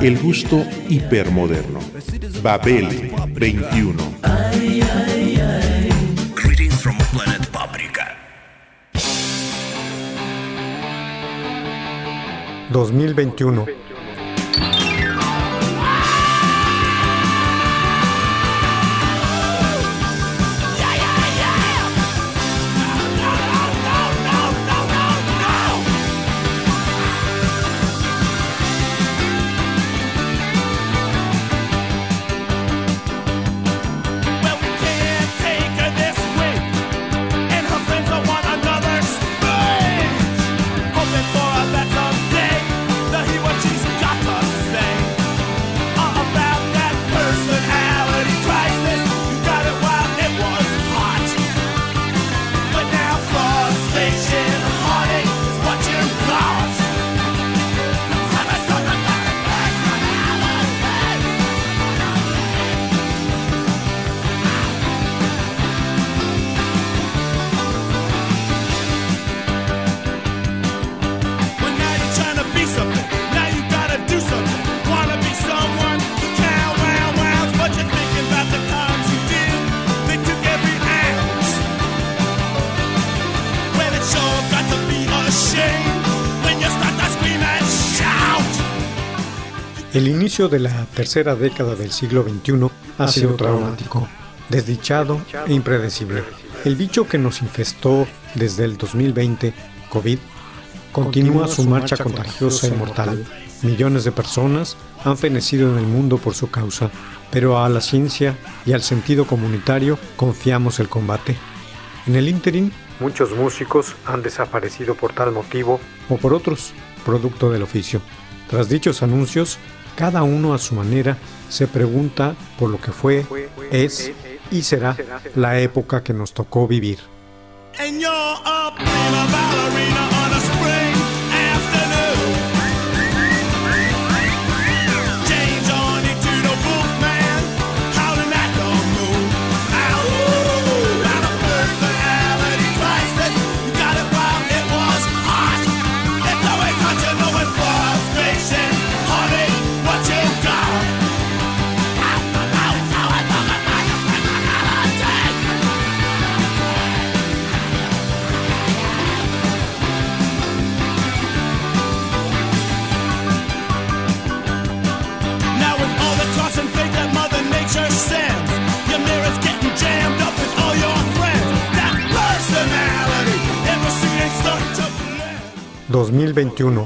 El gusto hipermoderno. Babel 21. Greetings from planet Paprika. 2021. El inicio de la tercera década del siglo XXI ha sido traumático, desdichado e impredecible. El bicho que nos infestó desde el 2020, COVID, continúa su marcha contagiosa y mortal. Millones de personas han fenecido en el mundo por su causa, pero a la ciencia y al sentido comunitario confiamos el combate. En el ínterin, muchos músicos han desaparecido por tal motivo o por otros, producto del oficio. Tras dichos anuncios, cada uno a su manera se pregunta por lo que fue, es y será la época que nos tocó vivir. 2021,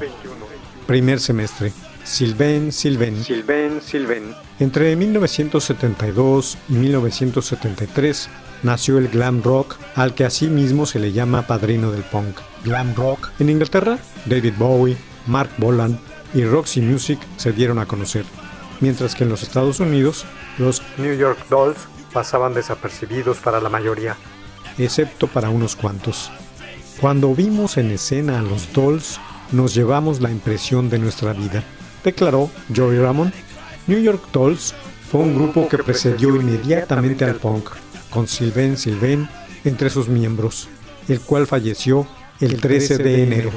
primer semestre. Sylvain Sylvain. Sylvain, Sylvain. Entre 1972 y 1973 nació el glam rock, al que así mismo se le llama padrino del punk. Glam rock. En Inglaterra, David Bowie, Mark Bolan y Roxy Music se dieron a conocer, mientras que en los Estados Unidos, los New York Dolls pasaban desapercibidos para la mayoría, excepto para unos cuantos. Cuando vimos en escena a los Dolls, nos llevamos la impresión de nuestra vida, declaró Joey Ramón. New York Dolls fue un grupo que precedió inmediatamente al punk, con Sylvain Sylvain entre sus miembros, el cual falleció el 13 de enero.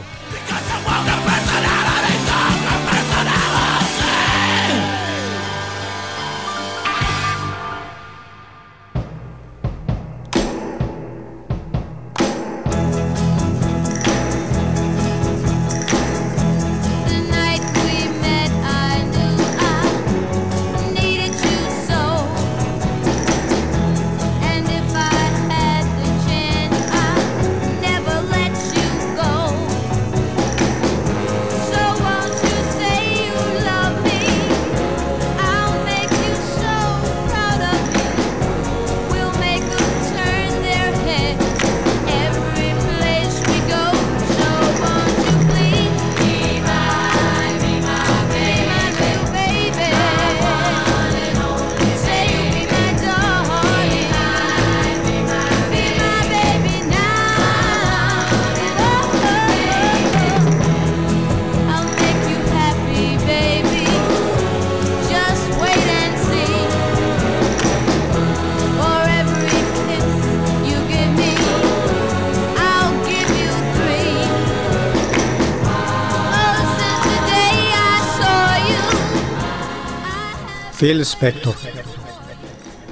Phil Spector,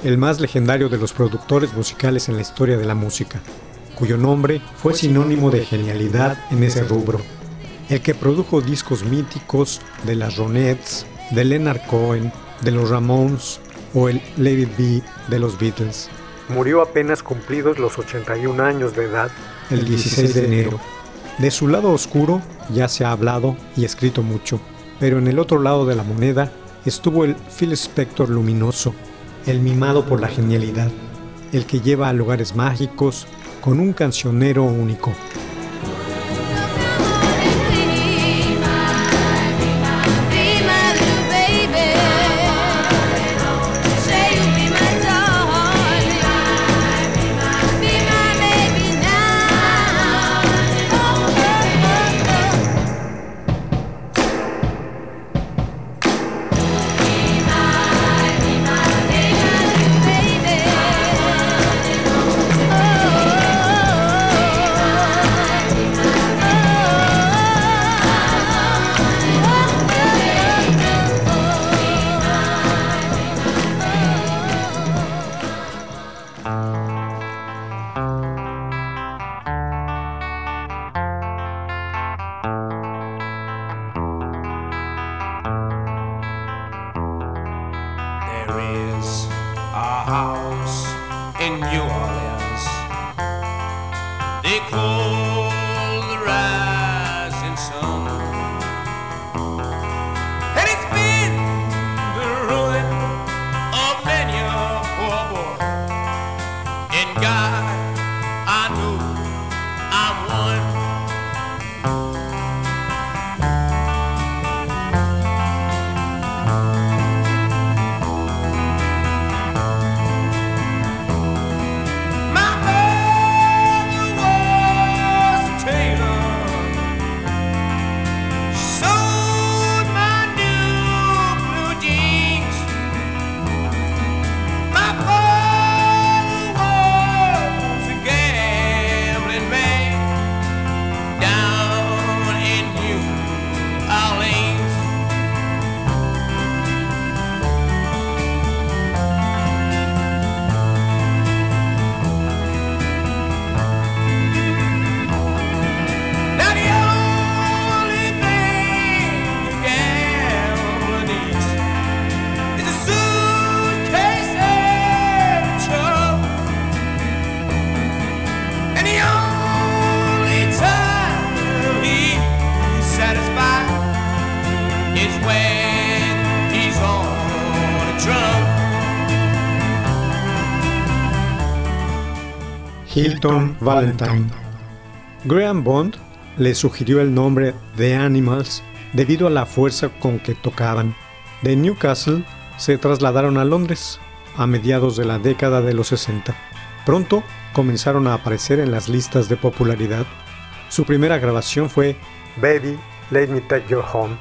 el más legendario de los productores musicales en la historia de la música, cuyo nombre fue sinónimo de genialidad en ese rubro. El que produjo discos míticos de las Ronettes, de Leonard Cohen, de los Ramones o el Lady B de los Beatles. Murió apenas cumplidos los 81 años de edad el 16 de enero. De su lado oscuro ya se ha hablado y escrito mucho, pero en el otro lado de la moneda estuvo el Phil Spector luminoso, el mimado por la genialidad, el que lleva a lugares mágicos con un cancionero único. Hilton Valentine. Graham Bond le sugirió el nombre The Animals debido a la fuerza con que tocaban. De Newcastle se trasladaron a Londres a mediados de la década de los 60. Pronto comenzaron a aparecer en las listas de popularidad. Su primera grabación fue Baby, Let Me Take You Home,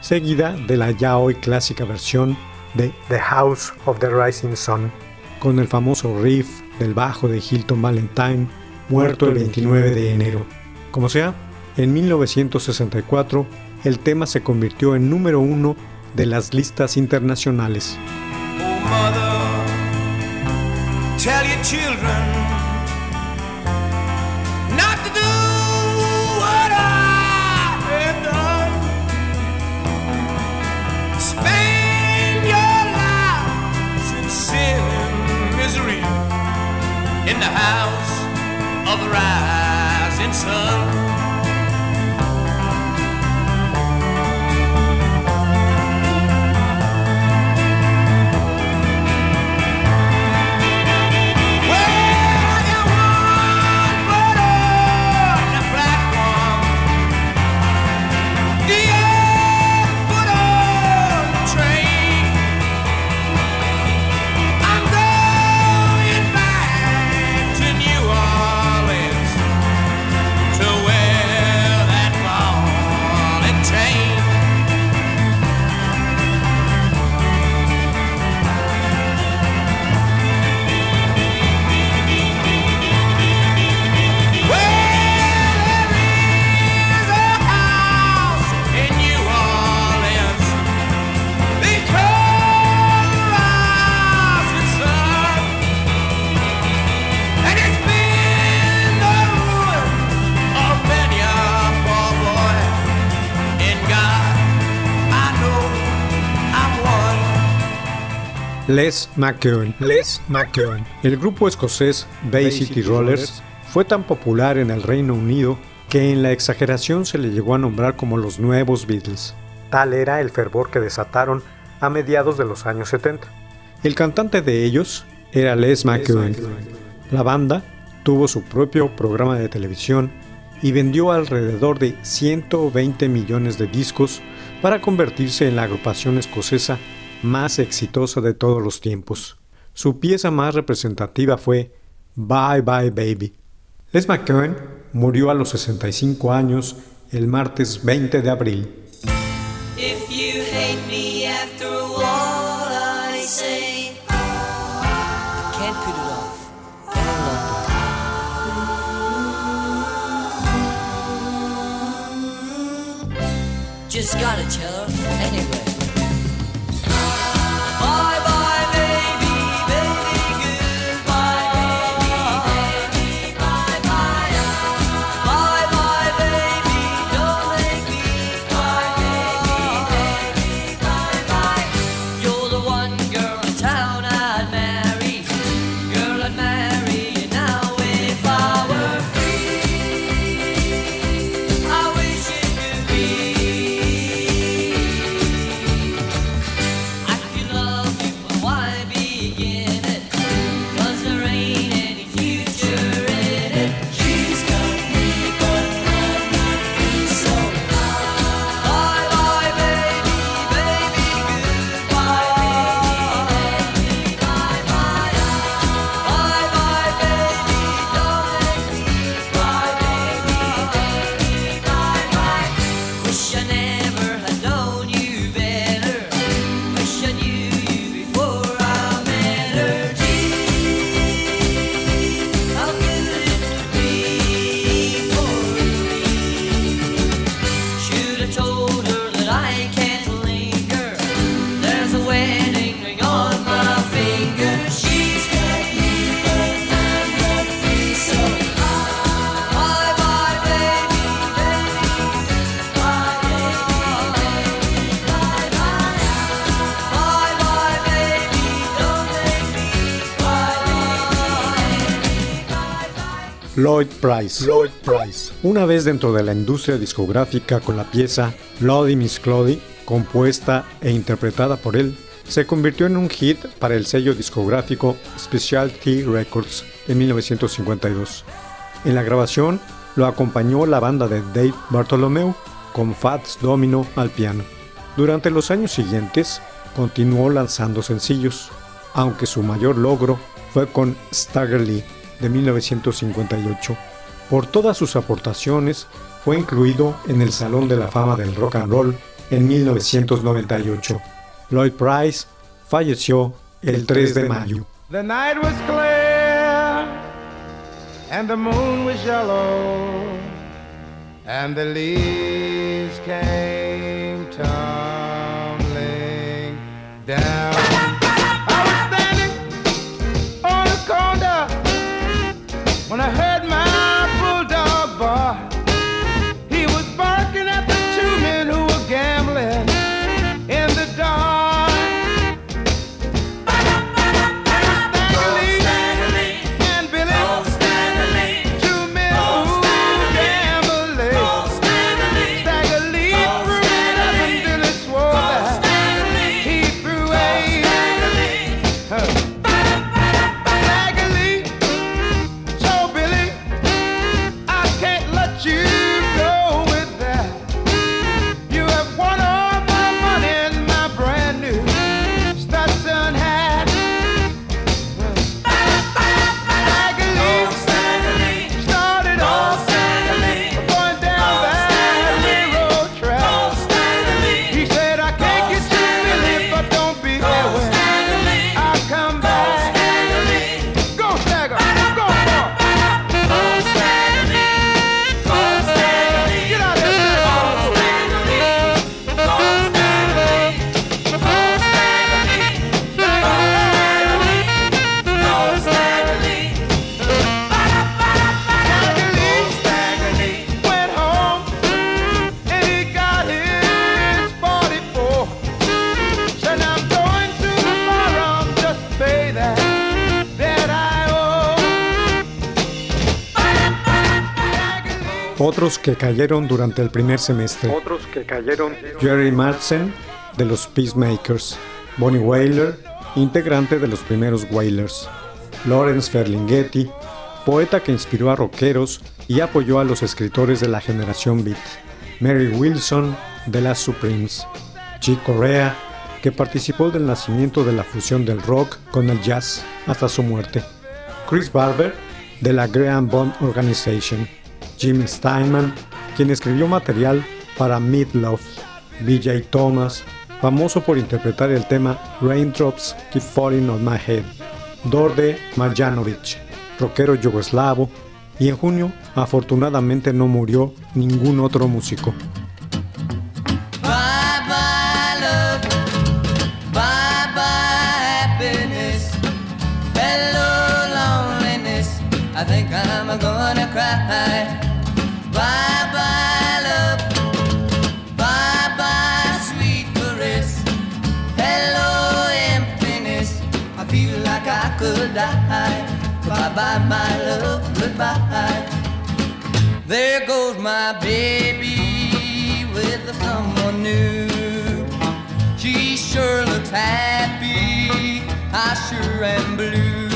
seguida de la ya hoy clásica versión de The House of the Rising Sun, con el famoso riff del bajo de Hilton Valentine, muerto el 29 de enero. Como sea, en 1964 el tema se convirtió en número uno de las listas internacionales. Les McKeown. Les McKeown. El grupo escocés Bay City Rollers fue tan popular en el Reino Unido que en la exageración se le llegó a nombrar como los nuevos Beatles. Tal era el fervor que desataron a mediados de los años 70. El cantante de ellos era Les McKeown. La banda tuvo su propio programa de televisión y vendió alrededor de 120 millones de discos para convertirse en la agrupación escocesa más exitosa de todos los tiempos. Su pieza más representativa fue Bye Bye Baby. Les McKeown murió a los 65 años el martes 20 de abril. Just gotta tell anyway. Lloyd Price. Lloyd Price. Una vez dentro de la industria discográfica con la pieza Lodi Miss Clody, compuesta e interpretada por él, se convirtió en un hit para el sello discográfico Specialty Records en 1952. En la grabación lo acompañó la banda de Dave Bartholomew con Fats Domino al piano. Durante los años siguientes continuó lanzando sencillos, aunque su mayor logro fue con Stagger Lee de 1958. Por todas sus aportaciones, fue incluido en el Salón de la Fama del Rock and Roll en 1998. Lloyd Price falleció el 3 de mayo. The night was clear and the moon was yellow and the leaves came Otros que cayeron durante el primer semestre. Otros que cayeron. Jerry Madsen, de los Peacemakers. Bonnie Whaler, integrante de los primeros Wailers. Lawrence Ferlinghetti, poeta que inspiró a rockeros y apoyó a los escritores de la generación beat. Mary Wilson, de las Supremes. Chick Corea, que participó del nacimiento de la fusión del rock con el jazz hasta su muerte. Chris Barber, de la Graham Bond Organization. Jim Steinman, quien escribió material para Meatloaf. BJ Thomas, famoso por interpretar el tema Raindrops Keep Falling on My Head. Dorde Marjanovic, rockero yugoslavo, y en junio afortunadamente no murió ningún otro músico. I think I'm Die. Bye bye my love, goodbye. There goes my baby with someone new. She sure looks happy. I sure am blue.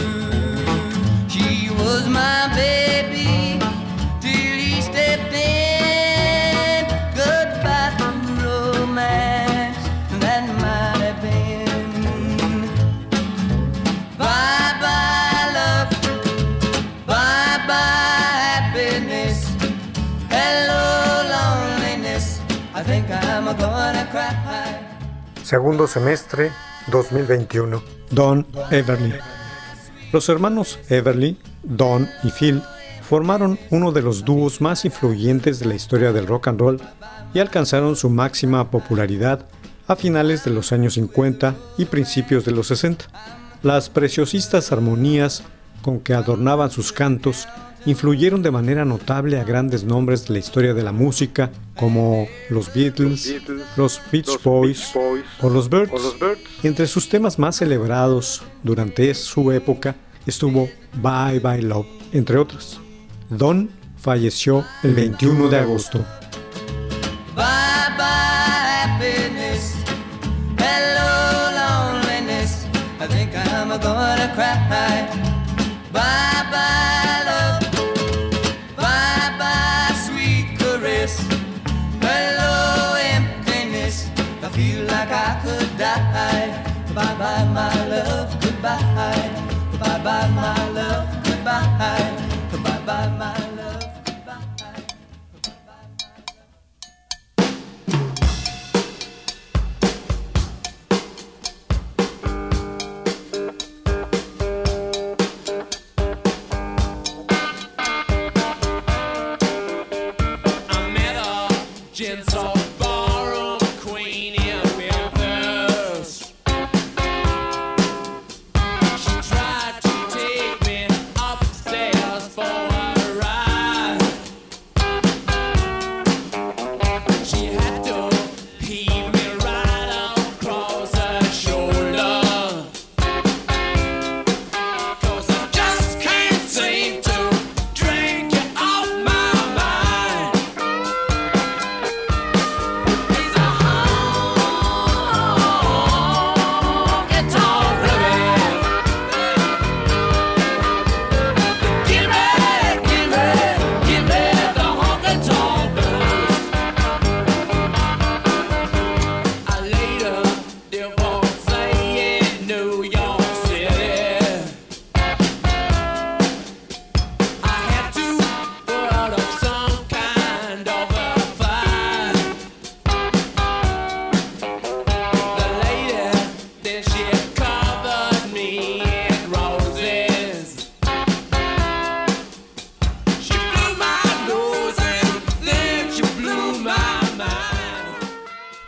She was my baby Segundo semestre 2021. Don Everly. Los hermanos Everly, Don y Phil formaron uno de los dúos más influyentes de la historia del rock and roll y alcanzaron su máxima popularidad a finales de los años 50 y principios de los 60. Las preciosistas armonías con que adornaban sus cantos influyeron de manera notable a grandes nombres de la historia de la música como los Beatles, los Beach Boys o los Birds. Entre sus temas más celebrados durante su época estuvo Bye Bye Love, entre otros. Don falleció el 21 de agosto.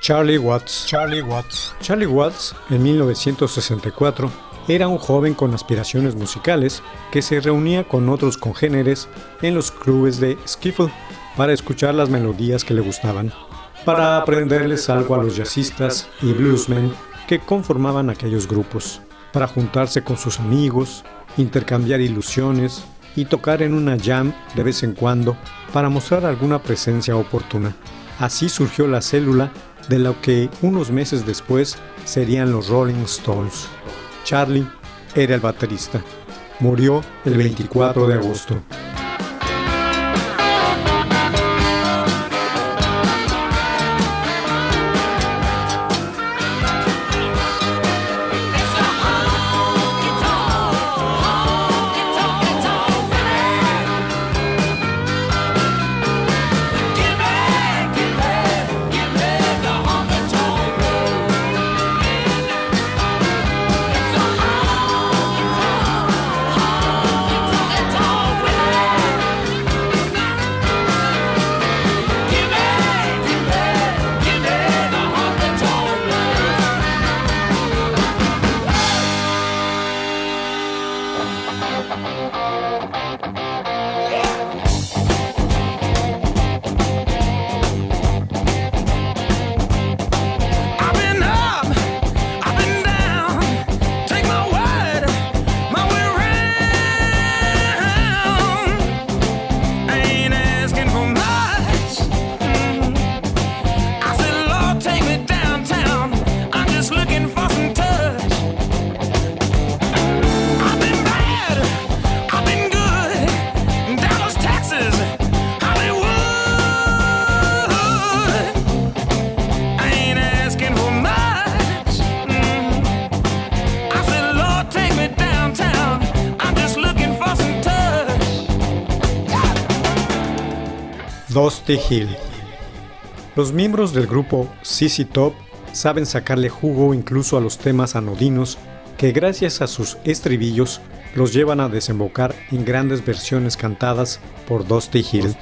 Charlie Watts. Charlie Watts. Charlie Watts, en 1964, era un joven con aspiraciones musicales que se reunía con otros congéneres en los clubes de skiffle para escuchar las melodías que le gustaban, para aprenderles algo a los jazzistas y bluesmen que conformaban aquellos grupos, para juntarse con sus amigos, intercambiar ilusiones y tocar en una jam de vez en cuando para mostrar alguna presencia oportuna. Así surgió la célula de lo que unos meses después serían los Rolling Stones. Charlie era el baterista. Murió el 24 de agosto. Dusty Hill. Los miembros del grupo CC Top saben sacarle jugo incluso a los temas anodinos que gracias a sus estribillos los llevan a desembocar en grandes versiones cantadas por Dusty Hill.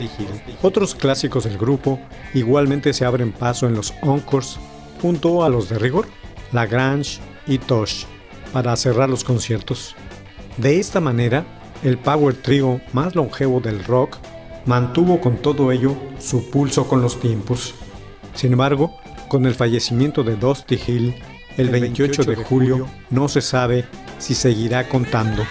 Otros clásicos del grupo igualmente se abren paso en los encores junto a los de rigor, Lagrange y Tosh para cerrar los conciertos. De esta manera, el power trio más longevo del rock mantuvo con todo ello su pulso con los tiempos. Sin embargo, con el fallecimiento de Dusty Hill el 28 de julio, no se sabe si seguirá contando.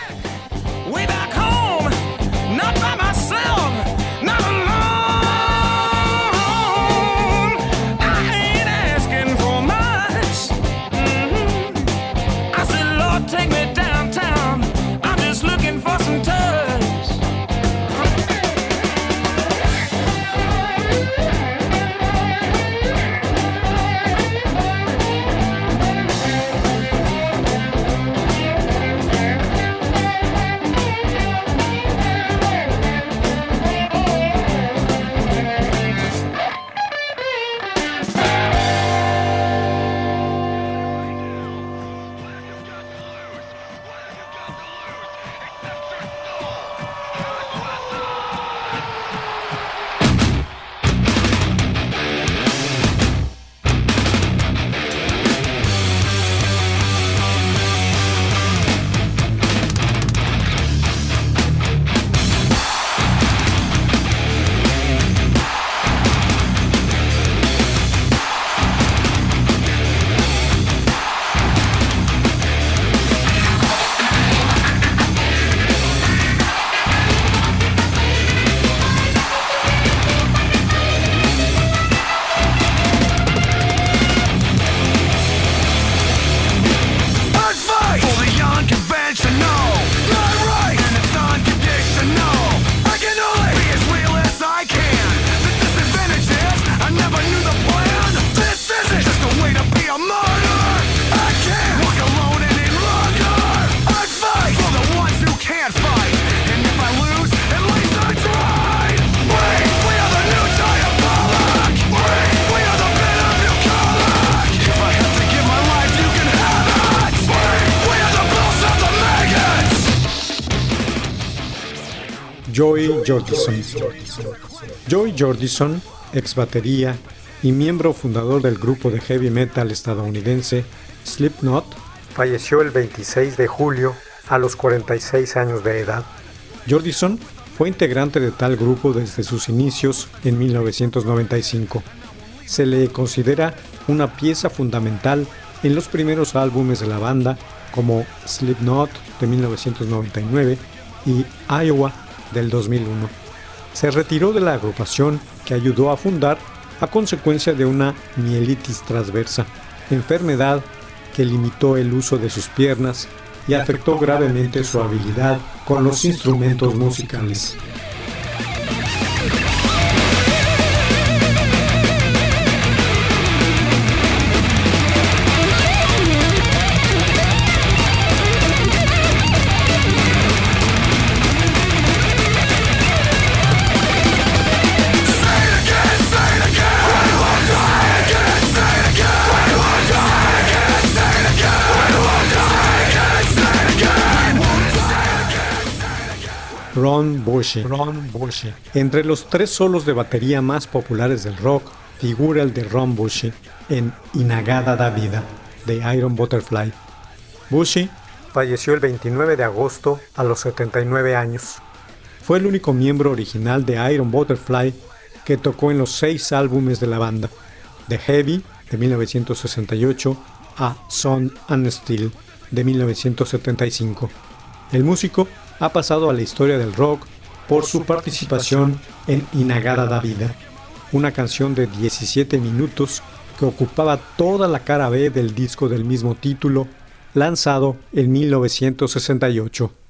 Jordison. Joey Jordison, ex batería y miembro fundador del grupo de heavy metal estadounidense Slipknot, falleció el 26 de julio a los 46 años de edad. Jordison fue integrante de tal grupo desde sus inicios en 1995. Se le considera una pieza fundamental en los primeros álbumes de la banda como Slipknot de 1999 y Iowa del 2001. Se retiró de la agrupación que ayudó a fundar a consecuencia de una mielitis transversa, enfermedad que limitó el uso de sus piernas y afectó gravemente su habilidad con los instrumentos musicales. Ron Bushy. Entre los tres solos de batería más populares del rock figura el de Ron Bushy en Inagada da Vida de Iron Butterfly. Bushy falleció el 29 de agosto a los 79 años. Fue el único miembro original de Iron Butterfly que tocó en los seis álbumes de la banda, de Heavy de 1968 a Son and Steel de 1975. El músico ha pasado a la historia del rock por su participación en Inagada da Vida, una canción de 17 minutos que ocupaba toda la cara B del disco del mismo título, lanzado en 1968.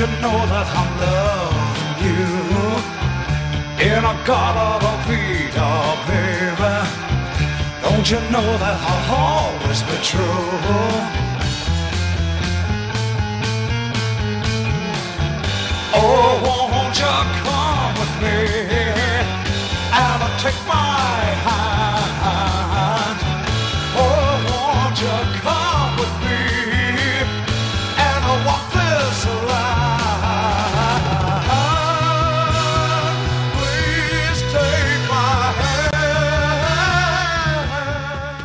You know that I'm loving you? In a garden of Peter, baby. Don't you know that I'll always be true? Oh, won't you come with me and take my hand?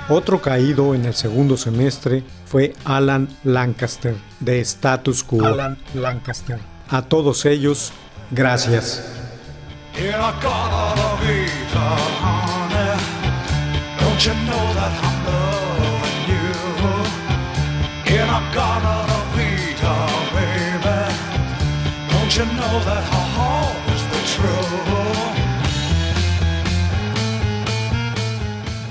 Otro caído en el segundo semestre fue Alan Lancaster de Status Quo. Alan Lancaster. A todos ellos, gracias.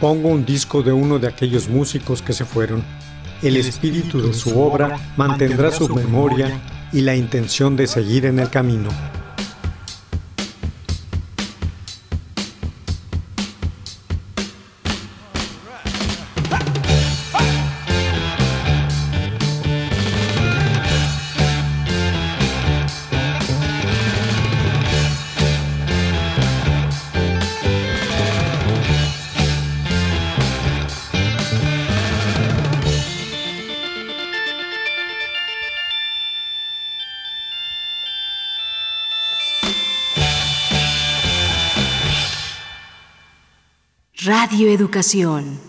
Pongo un disco de uno de aquellos músicos que se fueron. El espíritu de su obra mantendrá su memoria y la intención de seguir en el camino. Radio Educación.